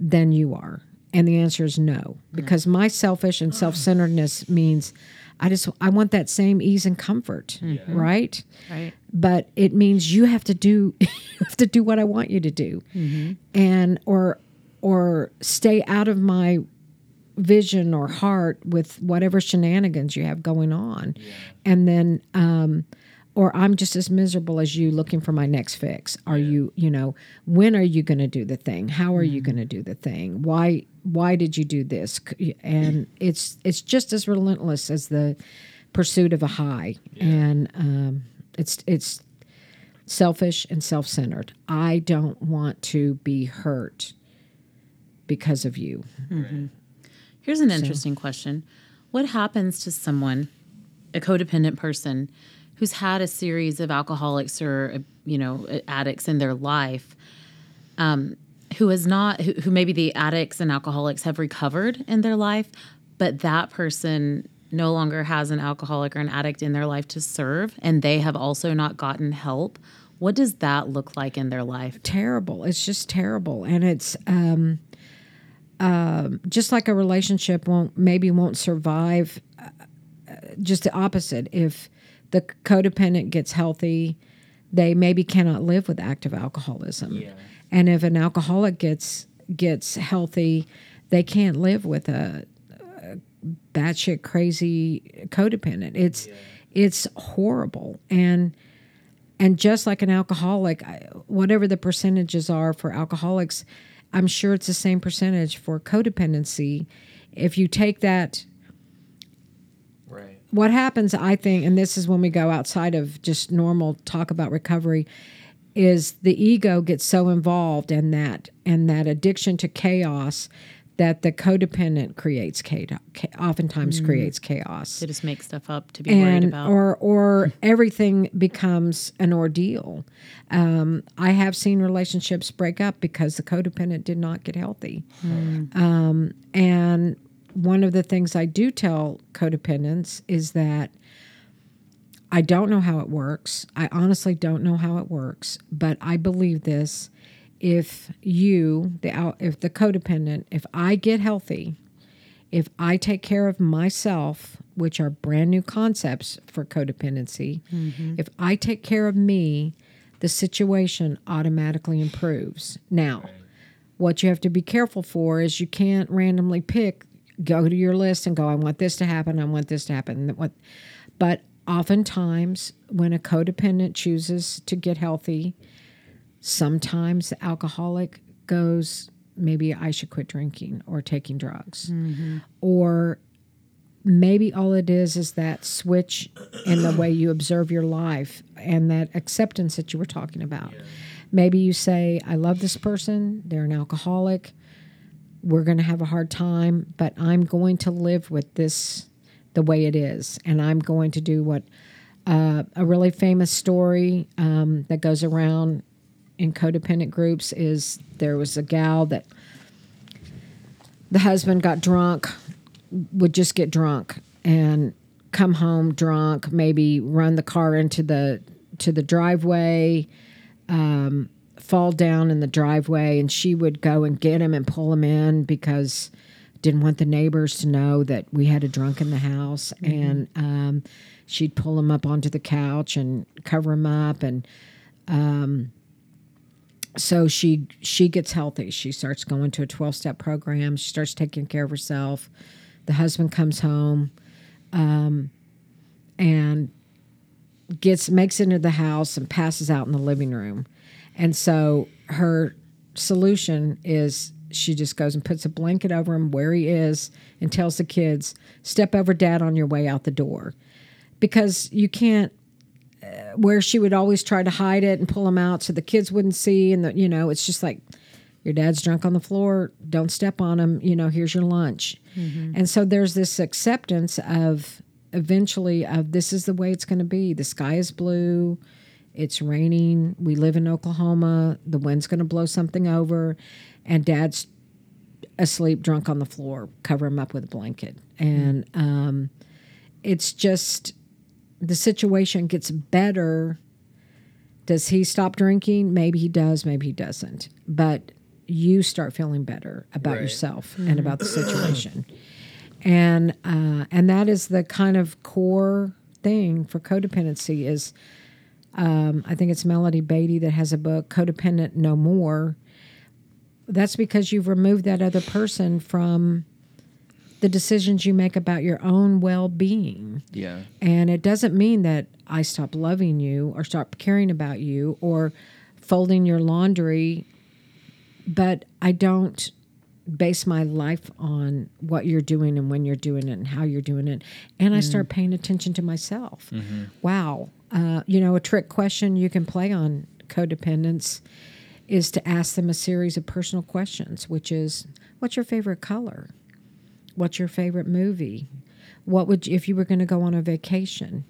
than you are? And the answer is no, because my selfish and self centeredness means I just I want that same ease and comfort, right? Right. But it means you have to do you have to do what I want you to do, and or or stay out of my vision or heart with whatever shenanigans you have going on, and then. um or I'm just as miserable as you looking for my next fix. Are you, you know, when are you going to do the thing? How are you going to do the thing? Why why did you do this? And it's it's just as relentless as the pursuit of a high. And um, it's it's selfish and self-centered. I don't want to be hurt because of you. Here's an interesting question. What happens to someone, a codependent person, who's had a series of alcoholics or uh, you know addicts in their life, um, who has not, who, who maybe the addicts and alcoholics have recovered in their life, but that person no longer has an alcoholic or an addict in their life to serve, and they have also not gotten help. What does that look like in their life? terrible. It's just terrible, and it's um, um, just like a relationship won't maybe won't survive. Uh, just the opposite. If the codependent gets healthy, they maybe cannot live with active alcoholism, Yeah. and if an alcoholic gets gets healthy, they can't live with a, a batshit crazy codependent. It's it's horrible and and just like an alcoholic, whatever the percentages are for alcoholics, I'm sure it's the same percentage for codependency. If you take that. What happens, I think, and this is when we go outside of just normal talk about recovery, is the ego gets so involved in that and that addiction to chaos that the codependent creates chaos, oftentimes creates chaos They just make stuff up to be worried about. or or everything becomes an ordeal. Um, I have seen relationships break up because the codependent did not get healthy. Um, and one of the things I do tell codependents is that I don't know how it works. I honestly don't know how it works, but I believe this. If you, the out, if the codependent, if I get healthy, if I take care of myself, which are brand new concepts for codependency, mm-hmm. if I take care of me, the situation automatically improves. Now, what you have to be careful for is you can't randomly pick, go to your list and go, I want this to happen, I want this to happen. But oftentimes, when a codependent chooses to get healthy, sometimes the alcoholic goes, maybe I should quit drinking or taking drugs. Mm-hmm. Or maybe all it is is that switch in the way you observe your life and that acceptance that you were talking about. Maybe you say, I love this person, they're an alcoholic, we're going to have a hard time, but I'm going to live with this. the way it is. And I'm going to do what uh, a really famous story um, that goes around in codependent groups is there was a gal that the husband got drunk, would just get drunk and come home drunk, maybe run the car into the to the driveway, um, fall down in the driveway, and she would go and get him and pull him in because didn't want the neighbors to know that we had a drunk in the house, and um, she'd pull him up onto the couch and cover him up, and um, so she she gets healthy. She starts going to a twelve step program. She starts taking care of herself. The husband comes home, um, and gets makes it into the house and passes out in the living room. And so her solution is she just goes and puts a blanket over him where he is and tells the kids, "Step over dad on your way out the door." Because you can't uh, where she would always try to hide it and pull him out so the kids wouldn't see and the, you know, it's just like your dad's drunk on the floor, don't step on him, you know, here's your lunch. And so there's this acceptance of eventually of this is the way it's going to be. The sky is blue. It's raining. We live in Oklahoma. The wind's going to blow something over, and dad's asleep, drunk on the floor. Cover him up with a blanket, and um, it's just the situation gets better. Does he stop drinking? Maybe he does. Maybe he doesn't. But you start feeling better about Right. yourself and about the situation, and uh, and that is the kind of core thing for codependency is um, I think it's Melody Beattie that has a book, Codependent No More. That's because you've removed that other person from the decisions you make about your own well being. Yeah. And it doesn't mean that I stop loving you or stop caring about you or folding your laundry, but I don't base my life on what you're doing and when you're doing it and how you're doing it. And I start paying attention to myself. Wow. Uh, you know, a trick question you can play on codependence is to ask them a series of personal questions, which is what's your favorite color? What's your favorite movie? What would you, if you were going to go on a vacation?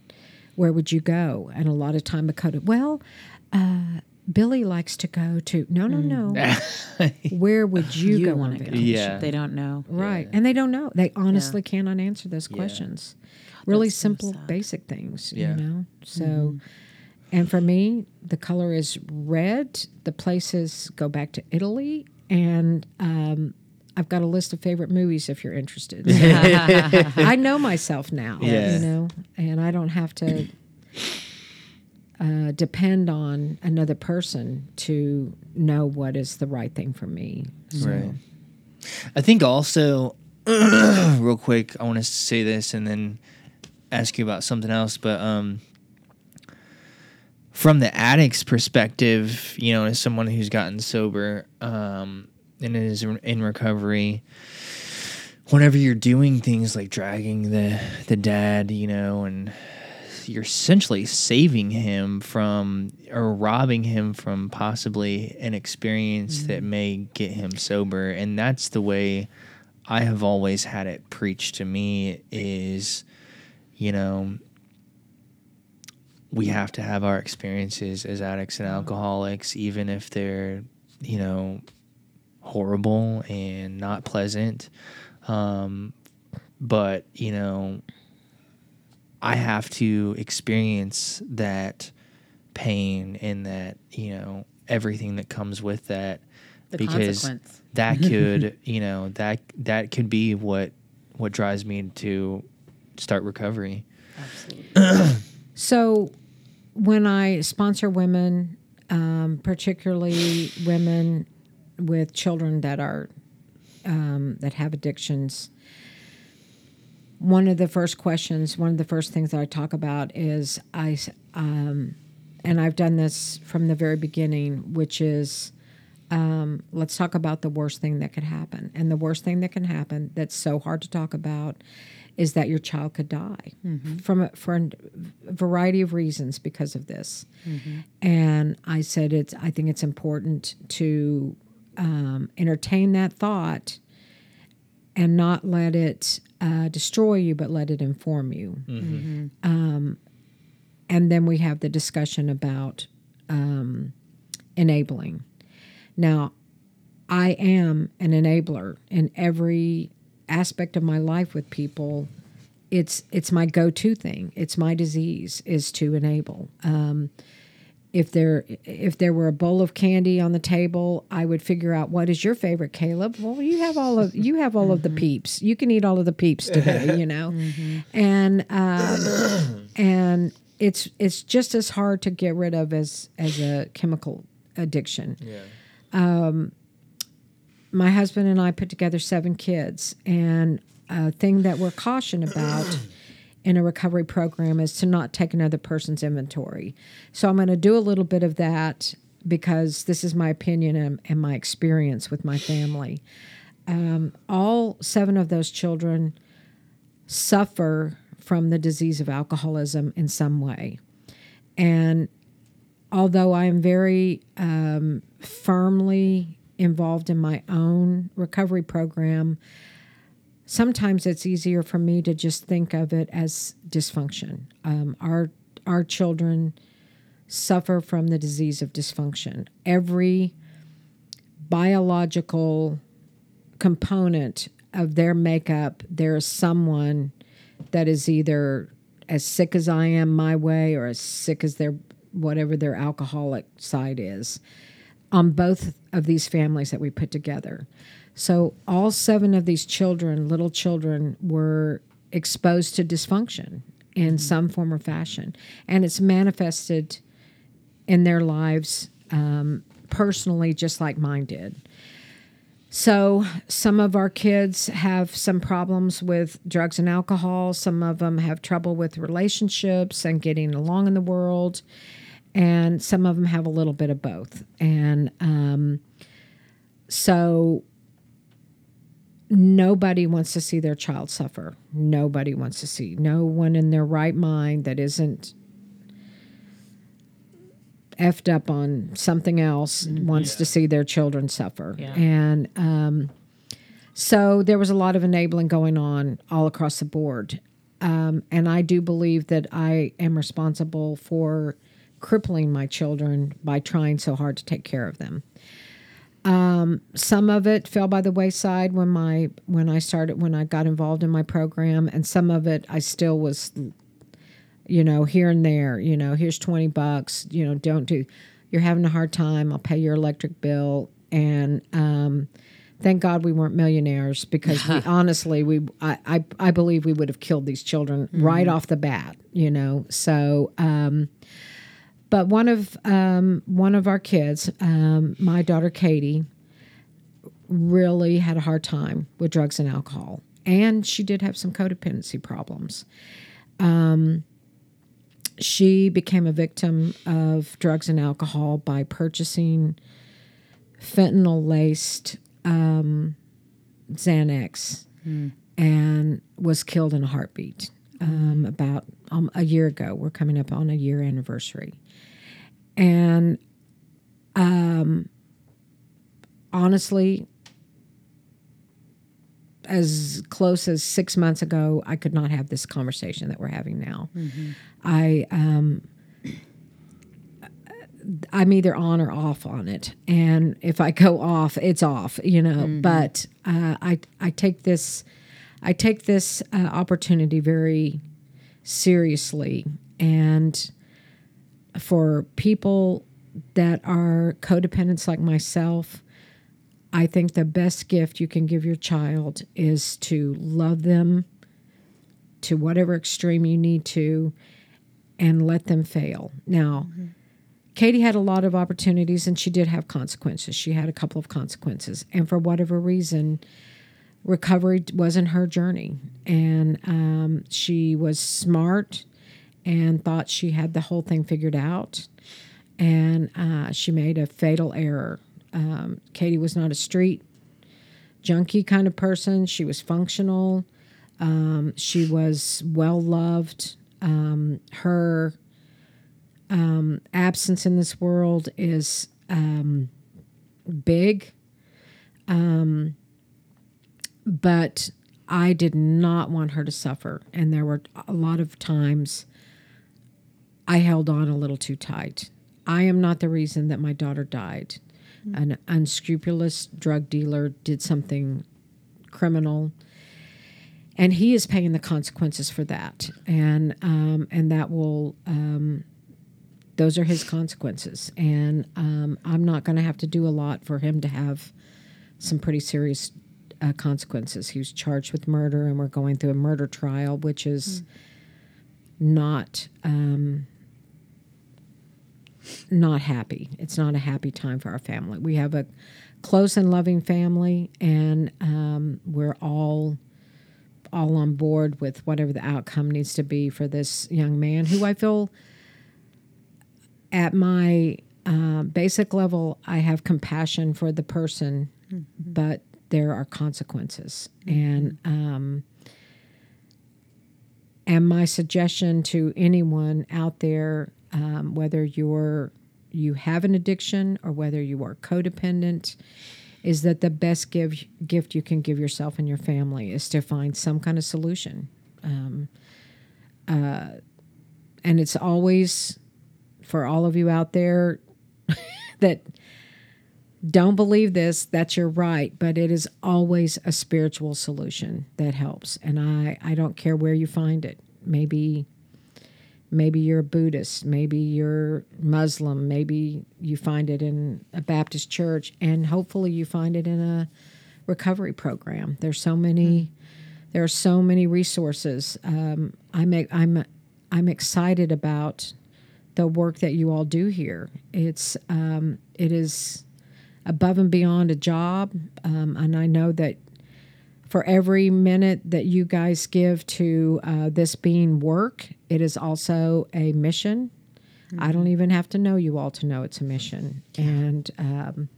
Where would you go? And a lot of time, a code. Well, uh, Billy likes to go to. No, no, no. Where would you, You go want on to go. vacation? Yeah. They don't know. Right, and they don't know. They honestly cannot answer those questions. Really that's simple, sad. basic things. Yeah. You know. So, and for me, the color is red. The places go back to Italy, and um, I've got a list of favorite movies if you're interested. I know myself now. Yeah. You know, and I don't have to. Uh, depend on another person to know what is the right thing for me. So, Right. I think also, real quick, I want to say this and then ask you about something else. But um, from the addict's perspective, you know, as someone who's gotten sober um, and is in recovery, whenever you're doing things like dragging the the dad, you know, and you're essentially saving him from or robbing him from possibly an experience that may get him sober and that's the way I have always had it preached to me is you know we have to have our experiences as addicts and alcoholics even if they're you know horrible and not pleasant. Um, but you know I have to experience that pain and that, you know, everything that comes with that The because that could, you know, that that could be what what drives me to start recovery. So, when I sponsor women, um, particularly women with children that are um, that have addictions, one of the first questions, one of the first things that I talk about is I, um, and I've done this from the very beginning, which is um, let's talk about the worst thing that could happen. And the worst thing that can happen that's so hard to talk about is that your child could die from a, for a variety of reasons because of this. And I said it's. I think it's important to um, entertain that thought and not let it uh, destroy you, but let it inform you. Um, and then we have the discussion about um, enabling. Now, I am an enabler in every aspect of my life with people. It's it's my go-to thing. It's my disease is to enable. Um, if there if there were a bowl of candy on the table, I would figure out what is your favorite, Caleb. Well, you have all of you have all of the peeps. You can eat all of the peeps today, you know, and um, and it's it's just as hard to get rid of as as a chemical addiction. Yeah. My husband and I put together seven kids, and a thing that we're cautioned about in a recovery program is to not take another person's inventory. So I'm going to do a little bit of that because this is my opinion and, and my experience with my family. Um, all seven of those children suffer from the disease of alcoholism in some way. And although I am very um, firmly involved in my own recovery program, sometimes it's easier for me to just think of it as dysfunction. Um, our our children suffer from the disease of dysfunction. Every biological component of their makeup, there is someone that is either as sick as I am my way or as sick as their whatever their alcoholic side is on both of these families that we put together. So all seven of these children, little children, were exposed to dysfunction in some form or fashion, and it's manifested in their lives um, personally, just like mine did. So, some of our kids have some problems with drugs and alcohol. Some of them have trouble with relationships and getting along in the world. And some of them have a little bit of both. And um, so, nobody wants to see their child suffer. Nobody wants to see. No one in their right mind that isn't effed up on something else wants to see their children suffer. Yeah. And um, so there was a lot of enabling going on all across the board. Um, and I do believe that I am responsible for crippling my children by trying so hard to take care of them. Um, some of it fell by the wayside when my when I started when I got involved in my program, and some of it I still was you know, here and there, you know, here's 20 bucks, you know, don't do, you're having a hard time, I'll pay your electric bill. And um, thank God we weren't millionaires because we honestly, we, I, I, I believe we would have killed these children right off the bat, you know. So, um, but one of, um, one of our kids, um, my daughter Katie, really had a hard time with drugs and alcohol. And she did have some codependency problems she became a victim of drugs and alcohol by purchasing fentanyl laced um, Xanax and was killed in a heartbeat um, about um, a year ago. We're coming up on a year anniversary. And um, honestly, as close as six months ago, I could not have this conversation that we're having now. I um, I'm either on or off on it, and if I go off, it's off, you know. But uh, I I take this I take this uh, opportunity very seriously, and for people that are codependents like myself, I think the best gift you can give your child is to love them to whatever extreme you need to and let them fail. Now, Katie had a lot of opportunities and she did have consequences. She had a couple of consequences. And for whatever reason, recovery wasn't her journey. And um, she was smart and thought she had the whole thing figured out. And uh, she made a fatal error. Um, Katie was not a street junkie kind of person. She was functional. Um, she was well loved. Um, her um, absence in this world is um, big. Um, but I did not want her to suffer. And there were a lot of times I held on a little too tight. I am not the reason that my daughter died. An unscrupulous drug dealer did something criminal, and he is paying the consequences for that. And um, and that will um, those are his consequences. And um, I'm not going to have to do a lot for him to have some pretty serious uh, consequences. He was charged with murder, and we're going through a murder trial, which is not um, not happy. It's not a happy time for our family. We have a close and loving family, and um, we're all all on board with whatever the outcome needs to be for this young man, who I feel at my uh, basic level, I have compassion for the person, but there are consequences, and um, and my suggestion to anyone out there, um, whether you're you have an addiction or whether you are codependent, is that the best give, gift you can give yourself and your family is to find some kind of solution. Um, uh, and it's always for all of you out there that don't believe this, that's your right, but it is always a spiritual solution that helps. And I, I don't care where you find it. Maybe maybe you're a Buddhist, maybe you're Muslim, maybe you find it in a Baptist church, and hopefully you find it in a recovery program. There's so many there are so many resources. Um, I'm I'm I'm excited about the work that you all do here. It's um, it is above and beyond a job, um, and I know that for every minute that you guys give to uh, this being work, it is also a mission. I don't even have to know you all to know it's a mission, and um,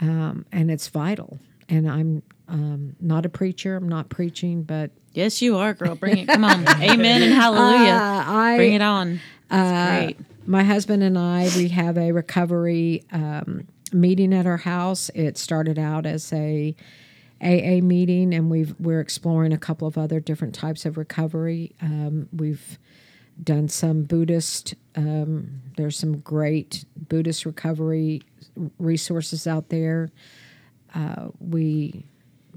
um, and it's vital. And I'm um, not a preacher. I'm not preaching, but Yes, you are, girl. Bring it. Come on. Amen and hallelujah. Uh, I- Bring it on. That's Uh, great. my husband and I, we have a recovery um, meeting at our house. It started out as a AA meeting, and we've we're exploring a couple of other different types of recovery. Um, we've done some Buddhist. Um, there's some great Buddhist recovery resources out there. Uh, we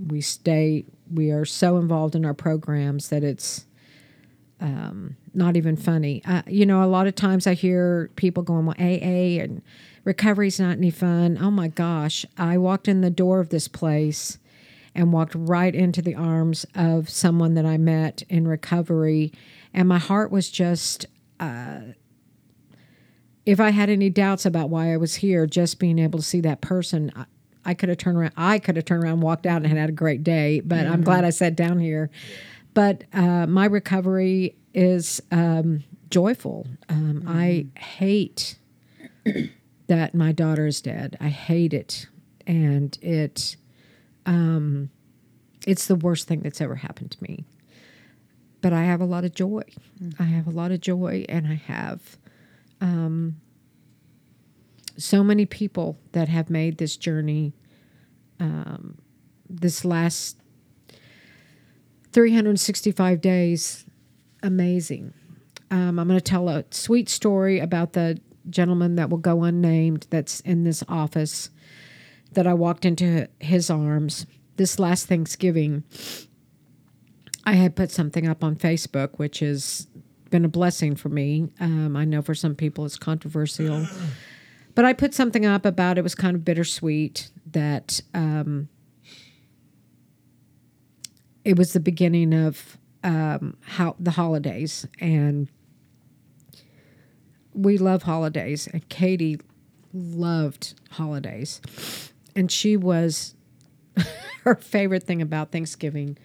we stay. We are so involved in our programs that it's not even funny. Uh, you know, a lot of times I hear people going, "Well, AA and recovery's not any fun." Oh my gosh! I walked in the door of this place and walked right into the arms of someone that I met in recovery, and my heart was just. Uh, if I had any doubts about why I was here, just being able to see that person, I, I could have turned around. I could have turned around, walked out, and had had a great day. But I'm glad I sat down here. But uh, my recovery is um, joyful. Um, I hate that my daughter is dead. I hate it, and it um, it's the worst thing that's ever happened to me. But I have a lot of joy. I have a lot of joy, and I have um, so many people that have made this journey um, this last 365 days amazing. Um, I'm going to tell a sweet story about the gentleman that will go unnamed that's in this office that I walked into his arms this last Thanksgiving. I had put something up on Facebook, which has been a blessing for me. Um, I know for some people it's controversial, but I put something up about it was kind of bittersweet that um, it was the beginning of um, how the holidays, and we love holidays. And Katie loved holidays, and she was her favorite thing about Thanksgiving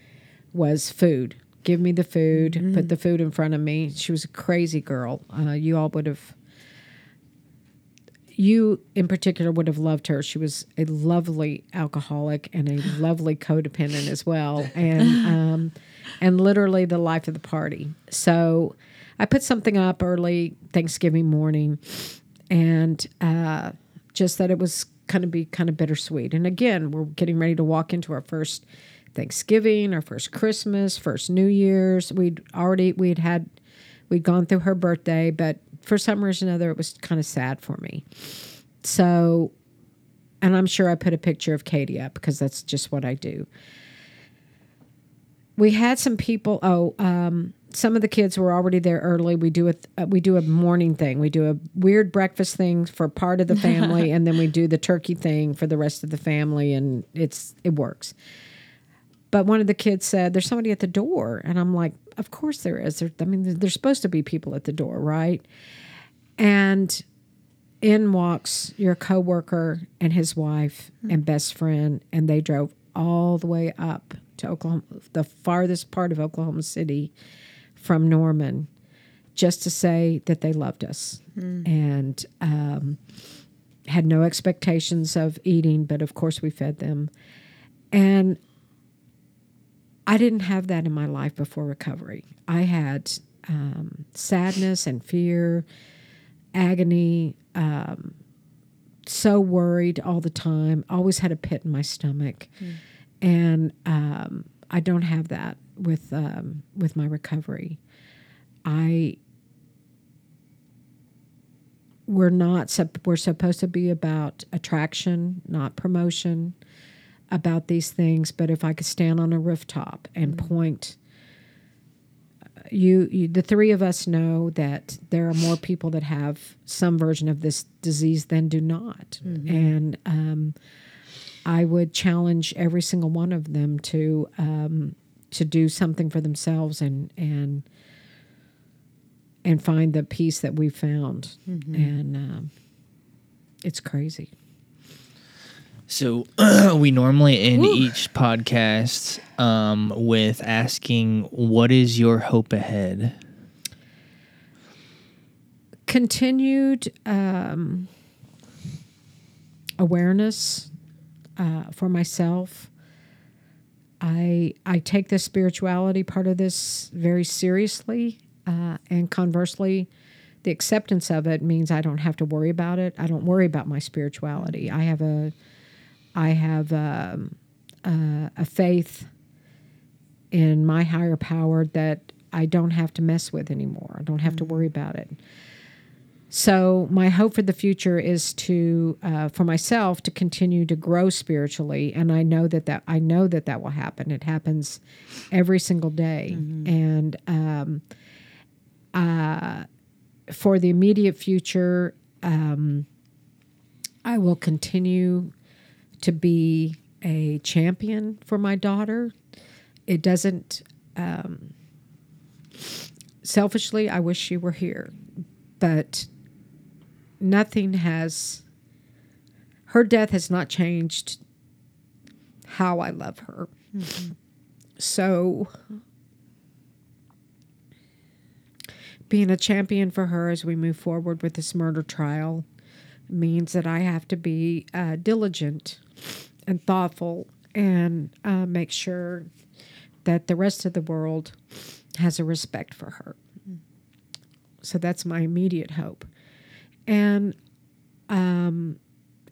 was food. Give me the food. Put the food in front of me. She was a crazy girl. Uh, you all would have. You in particular would have loved her. She was a lovely alcoholic and a lovely codependent as well, and um, and literally the life of the party. So, I put something up early Thanksgiving morning, and uh, just that it was kind of be kind of bittersweet. And again, we're getting ready to walk into our first Thanksgiving, our first Christmas, first New Year's. We'd already we'd had we'd gone through her birthday, but for some reason or another, it was kind of sad for me. So, and I'm sure I put a picture of Katie up because that's just what I do. We had some people. Oh, um, some of the kids were already there early. We do a uh, we do a morning thing. We do a weird breakfast thing for part of the family, and then we do the turkey thing for the rest of the family, and it's it works. But one of the kids said, "There's somebody at the door," and I'm like, "Of course there is. There, I mean, there's supposed to be people at the door, right?" And in walks your coworker and his wife and best friend, and they drove all the way up to Oklahoma, the farthest part of Oklahoma City from Norman, just to say that they loved us and um, had no expectations of eating, but of course we fed them. And I didn't have that in my life before recovery. I had um, sadness and fear, agony, um, so worried all the time, always had a pit in my stomach. And um, I don't have that with um, with my recovery. I we're not we're supposed to be about attraction, not promotion about these things, but if I could stand on a rooftop and point you, you the three of us know that there are more people that have some version of this disease than do not. And um, I would challenge every single one of them to um, to do something for themselves and and and find the peace that we found. And um, it's crazy. So we normally end each podcast um, with asking, "What is your hope ahead?" continued um, awareness uh, for myself. I I take the spirituality part of this very seriously, uh, and conversely, the acceptance of it means I don't have to worry about it. I don't worry about my spirituality. I have a I have um, uh, a faith in my higher power that I don't have to mess with anymore. I don't have to worry about it. So my hope for the future is to, uh, for myself, to continue to grow spiritually, and I know that that I know that that will happen. It happens every single day, and um, uh, for the immediate future, um, I will continue to be a champion for my daughter. It doesn't. Um, selfishly, I wish she were here, but nothing has. Her death has not changed how I love her. So, being a champion for her as we move forward with this murder trial means that I have to be uh, diligent and thoughtful and uh, make sure that the rest of the world has a respect for her. So that's my immediate hope. And um,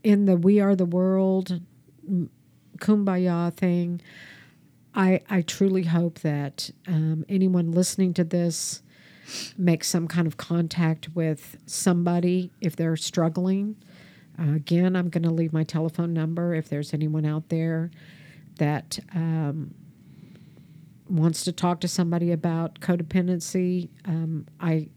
in the We Are the World kumbaya thing, I, I truly hope that um, anyone listening to this makes some kind of contact with somebody if they're struggling. Uh, again, I'm going to leave my telephone number if there's anyone out there that um, wants to talk to somebody about codependency. Um, I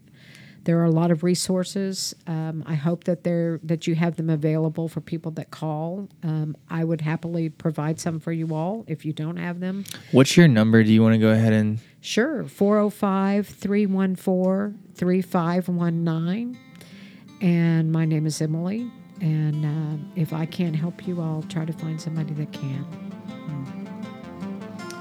there are a lot of resources. Um, I hope that they're that you have them available for people that call. Um, I would happily provide some for you all if you don't have them. What's your number? Do you want to go ahead and Sure, 405 314 3519. And my name is Emily. And uh, if I can't help you, I'll try to find somebody that can.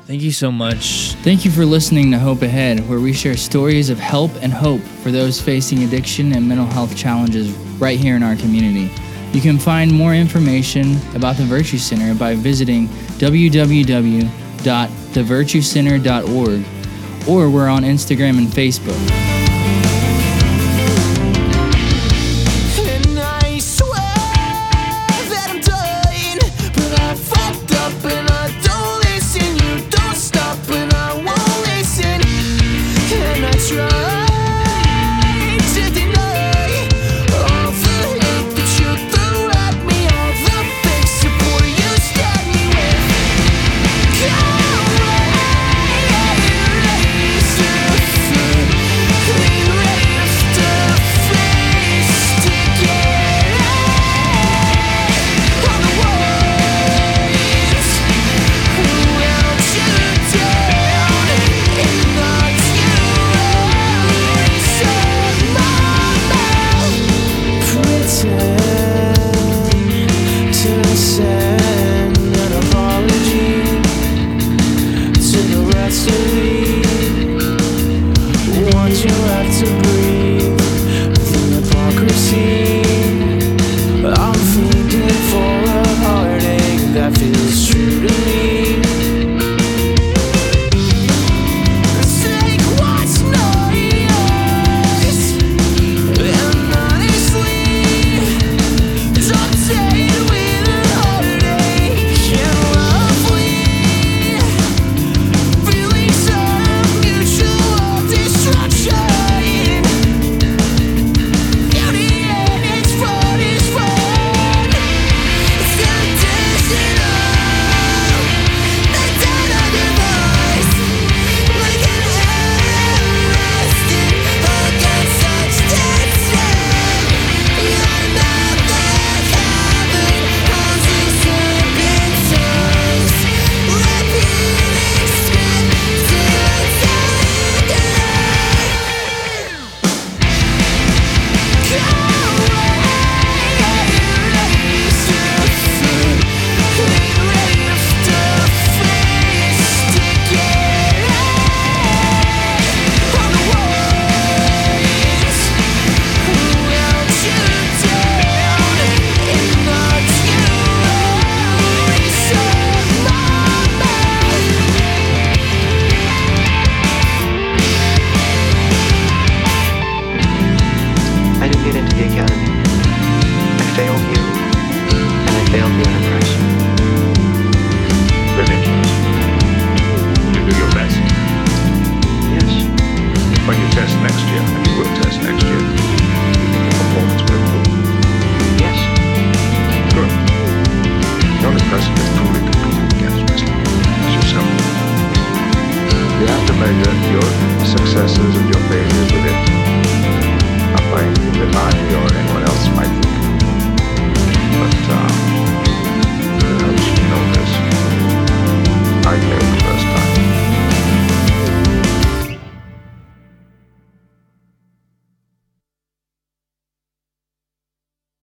Thank you so much. Thank you for listening to Hope Ahead, where we share stories of help and hope for those facing addiction and mental health challenges right here in our community. You can find more information about the Virtue Center by visiting www.thevirtuecenter.org or we're on Instagram and Facebook.